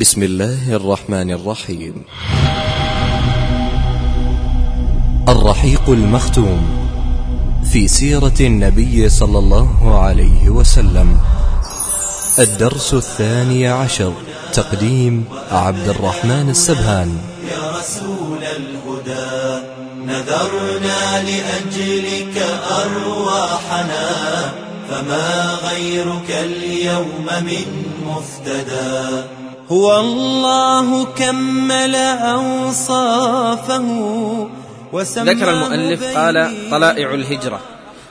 بسم الله الرحمن الرحيم. الرحيق المختوم في سيرة النبي صلى الله عليه وسلم. الدرس الثاني عشر. تقديم عبد الرحمن السبهان. يا رسول الهدى نذرنا لأجلك أرواحنا فما غيرك اليوم من مفتدى. هو الله كمل أوصافه ذكر المؤلف قال طلائع الهجرة.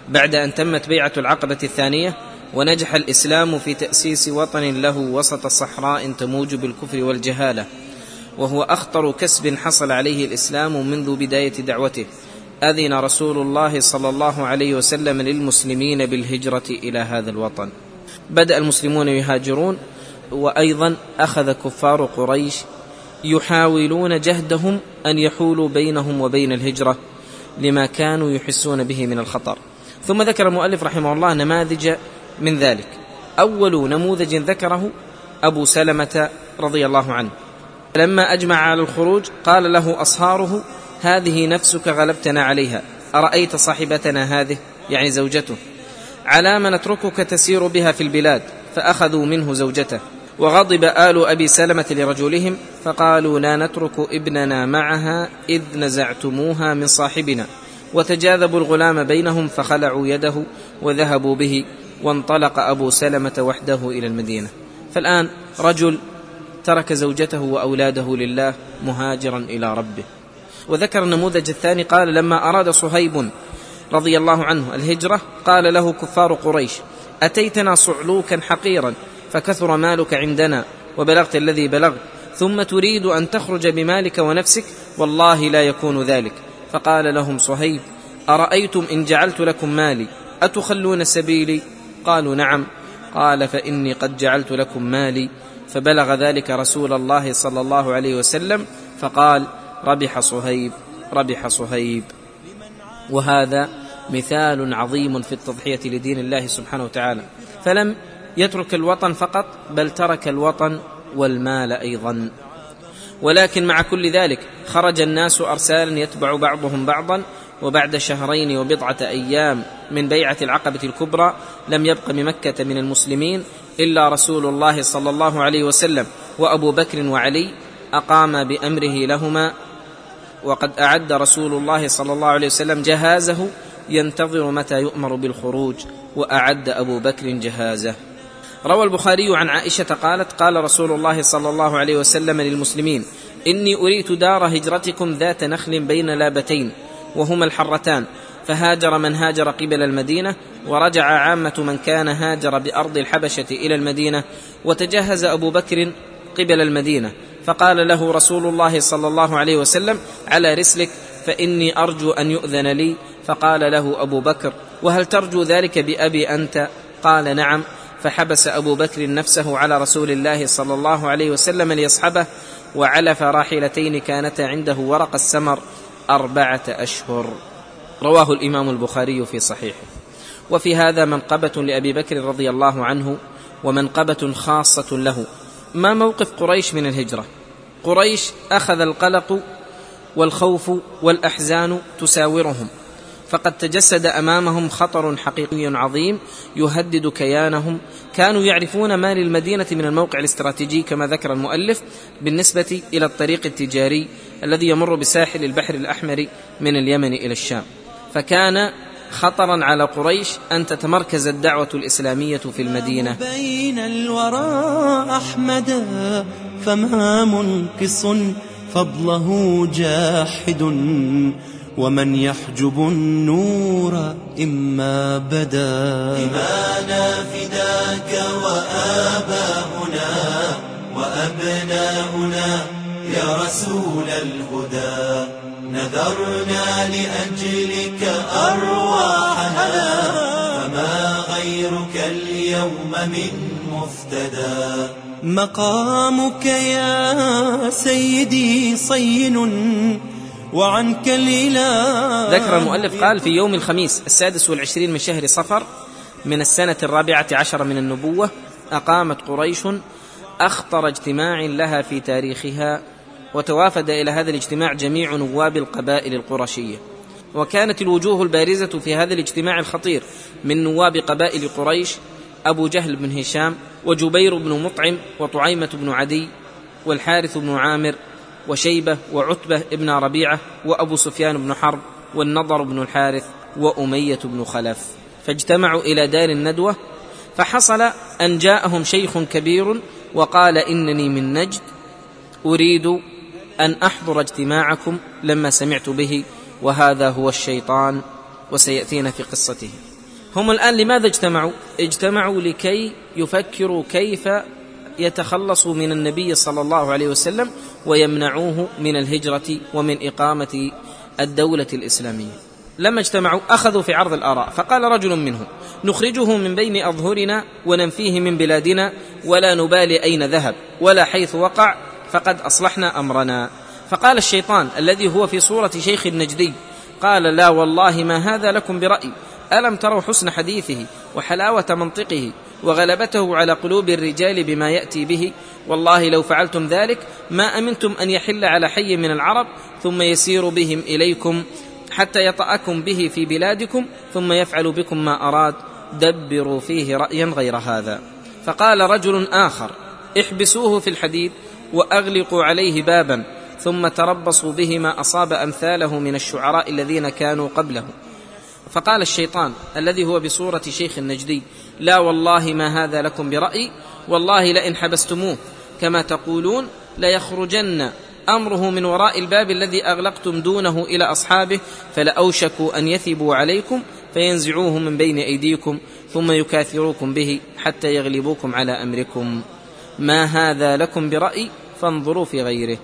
بعد أن تمت بيعة العقبة الثانية ونجح الإسلام في تأسيس وطن له وسط صحراء تموج بالكفر والجهالة وهو أخطر كسب حصل عليه الإسلام منذ بداية دعوته أذن رسول الله صلى الله عليه وسلم للمسلمين بالهجرة إلى هذا الوطن. بدأ المسلمون يهاجرون وأيضا أخذ كفار قريش يحاولون جهدهم أن يحولوا بينهم وبين الهجرة لما كانوا يحسون به من الخطر. ثم ذكر المؤلف رحمه الله نماذج من ذلك. أول نموذج ذكره أبو سلمة رضي الله عنه. لما أجمع على الخروج قال له أصهاره هذه نفسك غلبتنا عليها. أرأيت صاحبتنا هذه؟ يعني زوجته. على ما نتركك تسير بها في البلاد. فأخذوا منه زوجته. وغضب آل أبي سلمة لرجلهم فقالوا لا نترك ابننا معها إذ نزعتموها من صاحبنا. وتجاذبوا الغلام بينهم فخلعوا يده وذهبوا به وانطلق أبو سلمة وحده إلى المدينة. فالآن رجل ترك زوجته وأولاده لله مهاجرا إلى ربه. وذكر النموذج الثاني قال لما أراد صهيب رضي الله عنه الهجرة قال له كفار قريش أتيتنا صعلوكا حقيرا فكثر مالك عندنا وبلغت الذي بلغت ثم تريد أن تخرج بمالك ونفسك والله لا يكون ذلك. فقال لهم صهيب أرأيتم إن جعلت لكم مالي؟ أتخلون سبيلي؟ قالوا نعم. قال فإني قد جعلت لكم مالي. فبلغ ذلك رسول الله صلى الله عليه وسلم فقال ربح صهيب ربح صهيب. وهذا مثال عظيم في التضحية لدين الله سبحانه وتعالى. فلم يترك الوطن فقط بل ترك الوطن والمال أيضا. ولكن مع كل ذلك خرج الناس ارسالا يتبع بعضهم بعضا وبعد شهرين وبضعة أيام من بيعة العقبة الكبرى لم يبق بمكة من المسلمين إلا رسول الله صلى الله عليه وسلم وأبو بكر وعلي أقام بأمره لهما. وقد أعد رسول الله صلى الله عليه وسلم جهازه ينتظر متى يؤمر بالخروج وأعد أبو بكر جهازه. روى البخاري عن عائشة قالت قال رسول الله صلى الله عليه وسلم للمسلمين إني أريت دار هجرتكم ذات نخل بين لابتين وهما الحرتان فهاجر من هاجر قبل المدينة ورجع عامة من كان هاجر بأرض الحبشة إلى المدينة وتجهز أبو بكر قبل المدينة. فقال له رسول الله صلى الله عليه وسلم على رسلك فإني أرجو أن يؤذن لي فقال له أبو بكر وهل ترجو ذلك بأبي أنت؟ قال نعم. فحبس أبو بكر نفسه على رسول الله صلى الله عليه وسلم ليصحبه وعلف راحلتين كانتا عنده ورق السمر أربعة أشهر. رواه الإمام البخاري في صحيحه. وفي هذا منقبة لأبي بكر رضي الله عنه ومنقبة خاصة له. ما موقف قريش من الهجرة؟ قريش أخذ القلق والخوف والأحزان تساورهم. فقد تجسد أمامهم خطر حقيقي عظيم يهدد كيانهم. كانوا يعرفون ما للمدينة من الموقع الاستراتيجي كما ذكر المؤلف بالنسبة إلى الطريق التجاري الذي يمر بساحل البحر الأحمر من اليمن إلى الشام. فكان خطرا على قريش أن تتمركز الدعوة الإسلامية في المدينة. بين الورى أحمد فما منقص فضله جاحد ومن يحجب النور إما بدا. إيمانا فداك وآباؤنا وأبناؤنا يا رسول الهدى نذرنا لأجلك أرواحنا فما غيرك اليوم من مفتدى. مقامك يا سيدي صين وعنك الإله ذكر المؤلف قال في يوم الخميس السادس والعشرين من شهر صفر من السنة الرابعة عشر من النبوة أقامت قريش أخطر اجتماع لها في تاريخها وتوافد إلى هذا الاجتماع جميع نواب القبائل القرشية. وكانت الوجوه البارزة في هذا الاجتماع الخطير من نواب قبائل قريش أبو جهل بن هشام وجبير بن مطعم وطعيمة بن عدي والحارث بن عامر وشيبة وعتبة بن ربيعة وأبو سفيان بن حرب والنضر بن الحارث وأمية بن خلف. فاجتمعوا إلى دار الندوة فحصل أن جاءهم شيخ كبير وقال إنني من نجد أريد أن أحضر اجتماعكم لما سمعت به وهذا هو الشيطان وسيأتينا في قصته. هم الآن لماذا اجتمعوا؟ اجتمعوا لكي يفكروا كيف يتخلصوا من النبي صلى الله عليه وسلم ويمنعوه من الهجرة ومن إقامة الدولة الإسلامية. لما اجتمعوا أخذوا في عرض الآراء فقال رجل منهم نخرجه من بين أظهرنا وننفيه من بلادنا ولا نبالي أين ذهب ولا حيث وقع فقد أصلحنا أمرنا. فقال الشيطان الذي هو في صورة شيخ النجدي قال لا والله ما هذا لكم برأي ألم تروا حسن حديثه وحلاوة منطقه وغلبته على قلوب الرجال بما يأتي به. والله لو فعلتم ذلك ما أمنتم أن يحل على حي من العرب ثم يسير بهم إليكم حتى يطأكم به في بلادكم ثم يفعل بكم ما أراد. دبروا فيه رأيا غير هذا. فقال رجل آخر احبسوه في الحديد وأغلقوا عليه بابا ثم تربصوا به ما أصاب أمثاله من الشعراء الذين كانوا قبله. فقال الشيطان الذي هو بصورة شيخ النجدي لا والله ما هذا لكم برأي والله لئن حبستموه. كما تقولون ليخرجن أمره من وراء الباب الذي أغلقتم دونه إلى أصحابه فلأوشكوا أن يثبوا عليكم فينزعوه من بين أيديكم ثم يكاثروكم به حتى يغلبوكم على أمركم. ما هذا لكم برأي؟ فانظروا في غيره.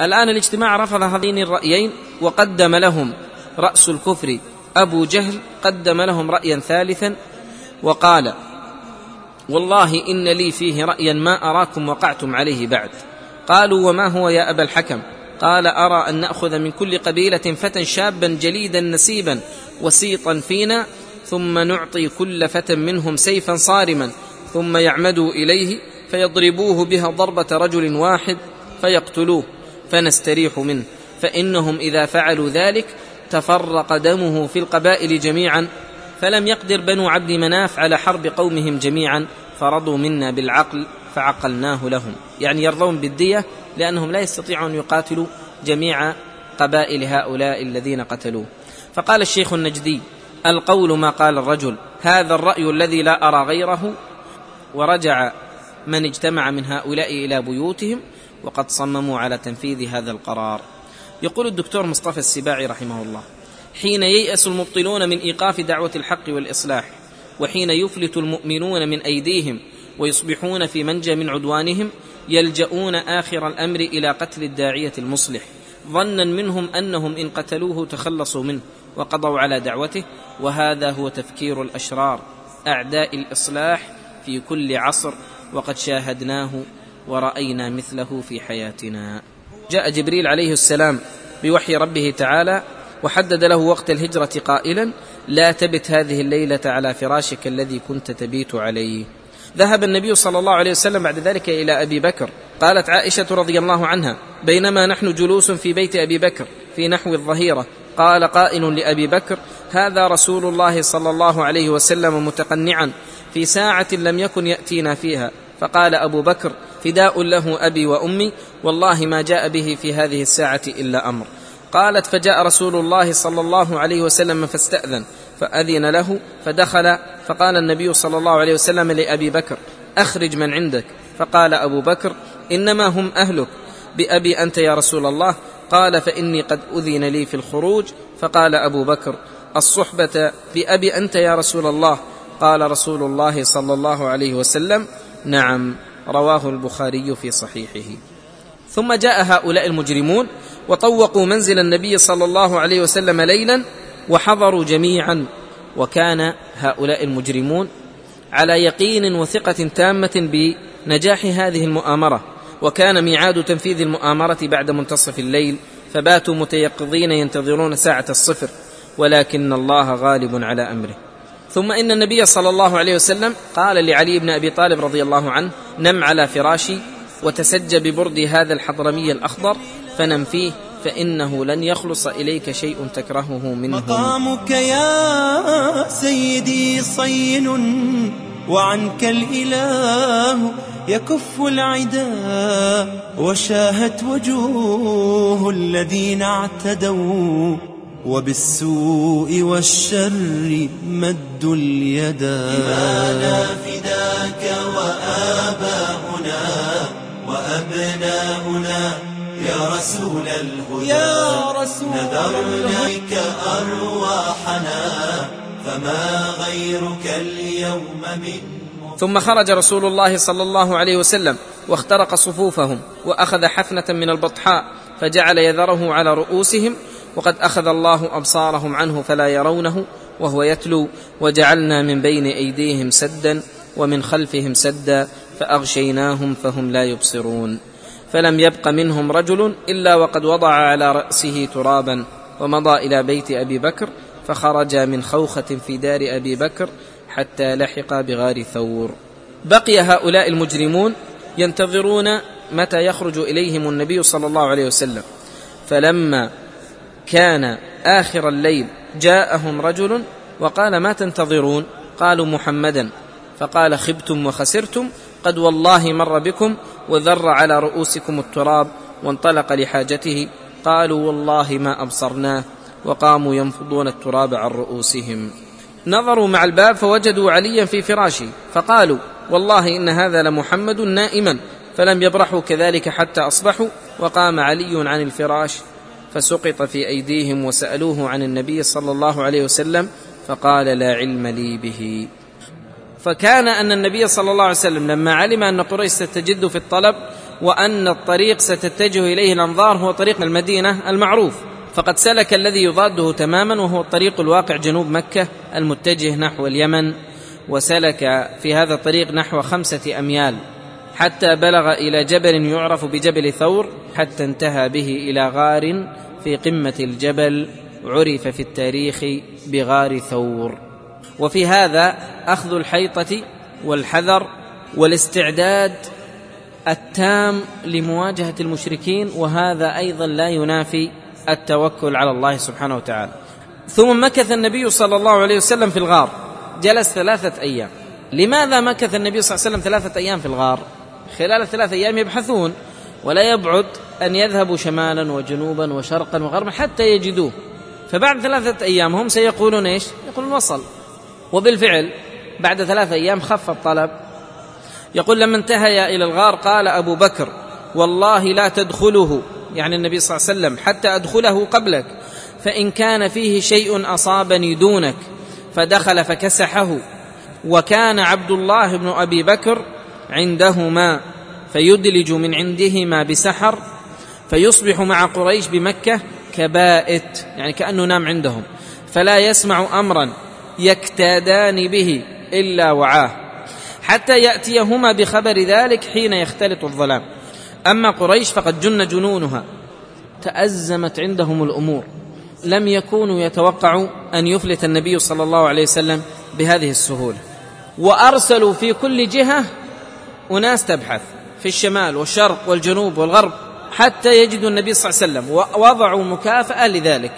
الآن الاجتماع رفض هذين الرأيين وقدم لهم رأس الكفر أبو جهل قدم لهم رأيا ثالثا وقال والله إن لي فيه رأيا ما أراكم وقعتم عليه بعد. قالوا وما هو يا أبا الحكم؟ قال أرى أن نأخذ من كل قبيلة فتى شابا جليدا نسيبا وسيطا فينا ثم نعطي كل فتى منهم سيفا صارما ثم يعمدوا إليه فيضربوه بها ضربة رجل واحد فيقتلوه فنستريح منه. فإنهم إذا فعلوا ذلك تفرق دمه في القبائل جميعا فلم يقدر بنو عبد مناف على حرب قومهم جميعا فرضوا منا بالعقل فعقلناه لهم. يعني يرضون بالدية لأنهم لا يستطيعون أن يقاتلوا جميع قبائل هؤلاء الذين قتلوه. فقال الشيخ النجدي القول ما قال الرجل هذا الرأي الذي لا أرى غيره؟ ورجع من اجتمع من هؤلاء إلى بيوتهم وقد صمموا على تنفيذ هذا القرار. يقول الدكتور مصطفى السباعي رحمه الله حين ييأس المبطلون من إيقاف دعوة الحق والإصلاح وحين يفلت المؤمنون من أيديهم ويصبحون في منجى من عدوانهم يلجؤون آخر الأمر إلى قتل الداعية المصلح ظنا منهم أنهم إن قتلوه تخلصوا منه وقضوا على دعوته وهذا هو تفكير الأشرار أعداء الإصلاح في كل عصر وقد شاهدناه ورأينا مثله في حياتنا. جاء جبريل عليه السلام بوحي ربه تعالى وحدد له وقت الهجرة قائلا لا تبت هذه الليلة على فراشك الذي كنت تبيت عليه. ذهب النبي صلى الله عليه وسلم بعد ذلك إلى أبي بكر قالت عائشة رضي الله عنها بينما نحن جلوس في بيت أبي بكر في نحو الظهيرة. قال قائل لأبي بكر هذا رسول الله صلى الله عليه وسلم متقنعا في ساعة لم يكن يأتينا فيها. فقال أبو بكر فداء له أبي وأمي والله ما جاء به في هذه الساعة إلا أمر. قالت فجاء رسول الله صلى الله عليه وسلم فاستأذن فأذن له فدخل فقال النبي صلى الله عليه وسلم لأبي بكر أخرج من عندك. فقال أبو بكر إنما هم أهلك. بأبي أنت يا رسول الله؟ قال فإني قد أذن لي في الخروج. فقال أبو بكر الصحبة بأبي أنت يا رسول الله؟ قال رسول الله صلى الله عليه وسلم نعم رواه البخاري في صحيحه. ثم جاء هؤلاء المجرمون وطوقوا منزل النبي صلى الله عليه وسلم ليلا وحضروا جميعا. وكان هؤلاء المجرمون على يقين وثقة تامة بنجاح هذه المؤامرة. وكان ميعاد تنفيذ المؤامرة بعد منتصف الليل فباتوا متيقظين ينتظرون ساعة الصفر ولكن الله غالب على أمره. ثم إن النبي صلى الله عليه وسلم قال لعلي بن أبي طالب رضي الله عنه نم على فراشي وتسج ببرد هذا الحضرمي الأخضر. فنم فيه فإنه لن يخلص إليك شيء تكرهه منه. مقامك يا سيدي صين وعنك الإله يكف العدا وشاهت وجوه الذين اعتدوا وبالسوء والشر مدوا اليدا. إيمانا فداك وآباؤنا وأبناؤنا يا رسول الهدى يا رسول نذرنا بك أرواحنا فما غيرك اليوم من ثم خرج رسول الله صلى الله عليه وسلم واخترق صفوفهم وأخذ حفنة من البطحاء فجعل يذره على رؤوسهم وقد أخذ الله أبصارهم عنه فلا يرونه وهو يتلو وجعلنا من بين أيديهم سدا ومن خلفهم سدا فأغشيناهم فهم لا يبصرون. فلم يبق منهم رجل إلا وقد وضع على رأسه ترابا ومضى إلى بيت أبي بكر فخرج من خوخة في دار أبي بكر حتى لحق بغار ثور. بقي هؤلاء المجرمون ينتظرون متى يخرج إليهم النبي صلى الله عليه وسلم. فلما كان آخر الليل جاءهم رجل وقال ما تنتظرون؟ قالوا محمدا. فقال خبتم وخسرتم؟ قد والله مر بكم وذر على رؤوسكم التراب وانطلق لحاجته قالوا والله ما أبصرناه وقاموا ينفضون التراب عن رؤوسهم. نظروا مع الباب فوجدوا عليا في فراشه فقالوا والله إن هذا لمحمد نائما فلم يبرحوا كذلك حتى أصبحوا وقام علي عن الفراش فسقط في أيديهم وسألوه عن النبي صلى الله عليه وسلم فقال لا علم لي به. فكان أن النبي صلى الله عليه وسلم لما علم أن قريش ستجد في الطلب وأن الطريق ستتجه إليه الأنظار هو طريق المدينة المعروف فقد سلك الذي يضاده تماما وهو الطريق الواقع جنوب مكة المتجه نحو اليمن وسلك في هذا الطريق نحو خمسة أميال حتى بلغ إلى جبل يعرف بجبل ثور حتى انتهى به إلى غار في قمة الجبل عرف في التاريخ بغار ثور. وفي هذا أخذ الحيطة والحذر والاستعداد التام لمواجهة المشركين وهذا أيضا لا ينافي التوكل على الله سبحانه وتعالى. ثم مكث النبي صلى الله عليه وسلم في الغار. جلس ثلاثة أيام. لماذا مكث النبي صلى الله عليه وسلم ثلاثة أيام في الغار؟ خلال الثلاثه أيام يبحثون ولا يبعد أن يذهبوا شمالا وجنوبا وشرقا وغربا حتى يجدوه. فبعد ثلاثة أيام هم سيقولون إيش؟ يقولون وصل. وبالفعل بعد ثلاثة أيام خف الطلب. يقول لما انتهي إلى الغار قال أبو بكر والله لا تدخله. يعني النبي صلى الله عليه وسلم حتى أدخله قبلك فإن كان فيه شيء أصابني دونك فدخل فكسحه. وكان عبد الله بن أبي بكر عندهما فيدلج من عندهما بسحر فيصبح مع قريش بمكة كبائت يعني كأنه نام عندهم. فلا يسمع أمرا يكتادان به. إلا وعاه. حتى يأتيهما بخبر ذلك حين يختلط الظلام. أما قريش فقد جن جنونها. تأزمت عندهم الأمور. لم يكونوا يتوقعوا أن يفلت النبي صلى الله عليه وسلم بهذه السهولة. وأرسلوا في كل جهة أناس تبحث في الشمال والشرق والجنوب والغرب حتى يجدوا النبي صلى الله عليه وسلم ووضعوا مكافأة لذلك.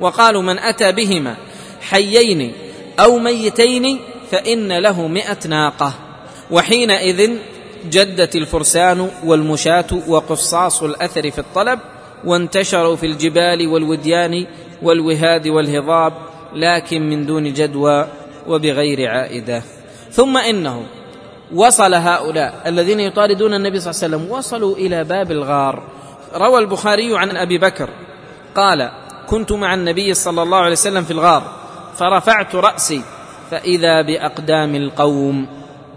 وقالوا من أتى بهما حيين أو ميتين فإن له مئة ناقة. وحينئذ جدت الفرسان والمشاة وقصاص الأثر في الطلب وانتشروا في الجبال والوديان والوهاد والهضاب لكن من دون جدوى وبغير عائدة. ثم انهم وصل هؤلاء الذين يطاردون النبي صلى الله عليه وسلم وصلوا إلى باب الغار. روى البخاري عن أبي بكر قال كنت مع النبي صلى الله عليه وسلم في الغار فرفعت رأسي فإذا بأقدام القوم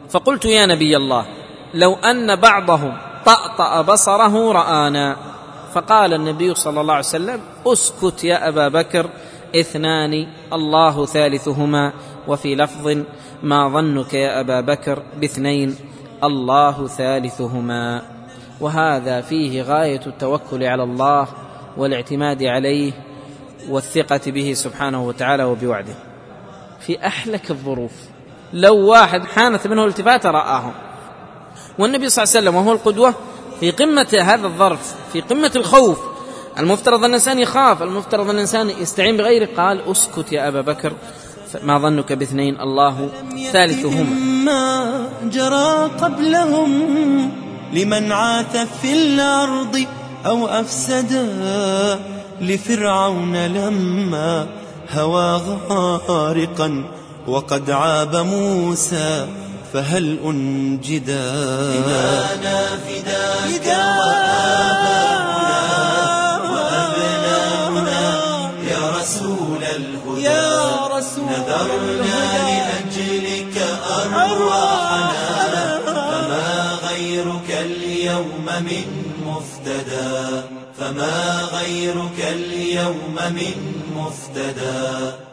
فقلت يا نبي الله لو أن بعضهم طأطأ بصره رآنا. فقال النبي صلى الله عليه وسلم أسكت يا أبا بكر اثنان الله ثالثهما. وفي لفظ ما ظنك يا أبا بكر باثنين الله ثالثهما. وهذا فيه غاية التوكل على الله والاعتماد عليه والثقة به سبحانه وتعالى وبوعده. في أحلك الظروف. لو واحد حانت منه التفاتة رآهم. والنبي صلى الله عليه وسلم وهو القدوة في قمة هذا الظرف في قمة الخوف. المفترض أن الإنسان يخاف المفترض أن الإنسان يستعين بغيره. قال أسكت يا أبا بكر ما ظنك باثنين الله ثالثهما. ما جرى قبلهم لمن عاث في الأرض أو أفسد لفرعون لما هوى غارقا وقد عاب موسى فهل أنجدا؟ إمانا فداك وآباؤنا وأبناؤنا يا رسول الهدى. يا رسول نذرنا لأجلك أرواحنا فما غيرك اليوم من مفتدى؟ فما غيرك اليوم من مفتدى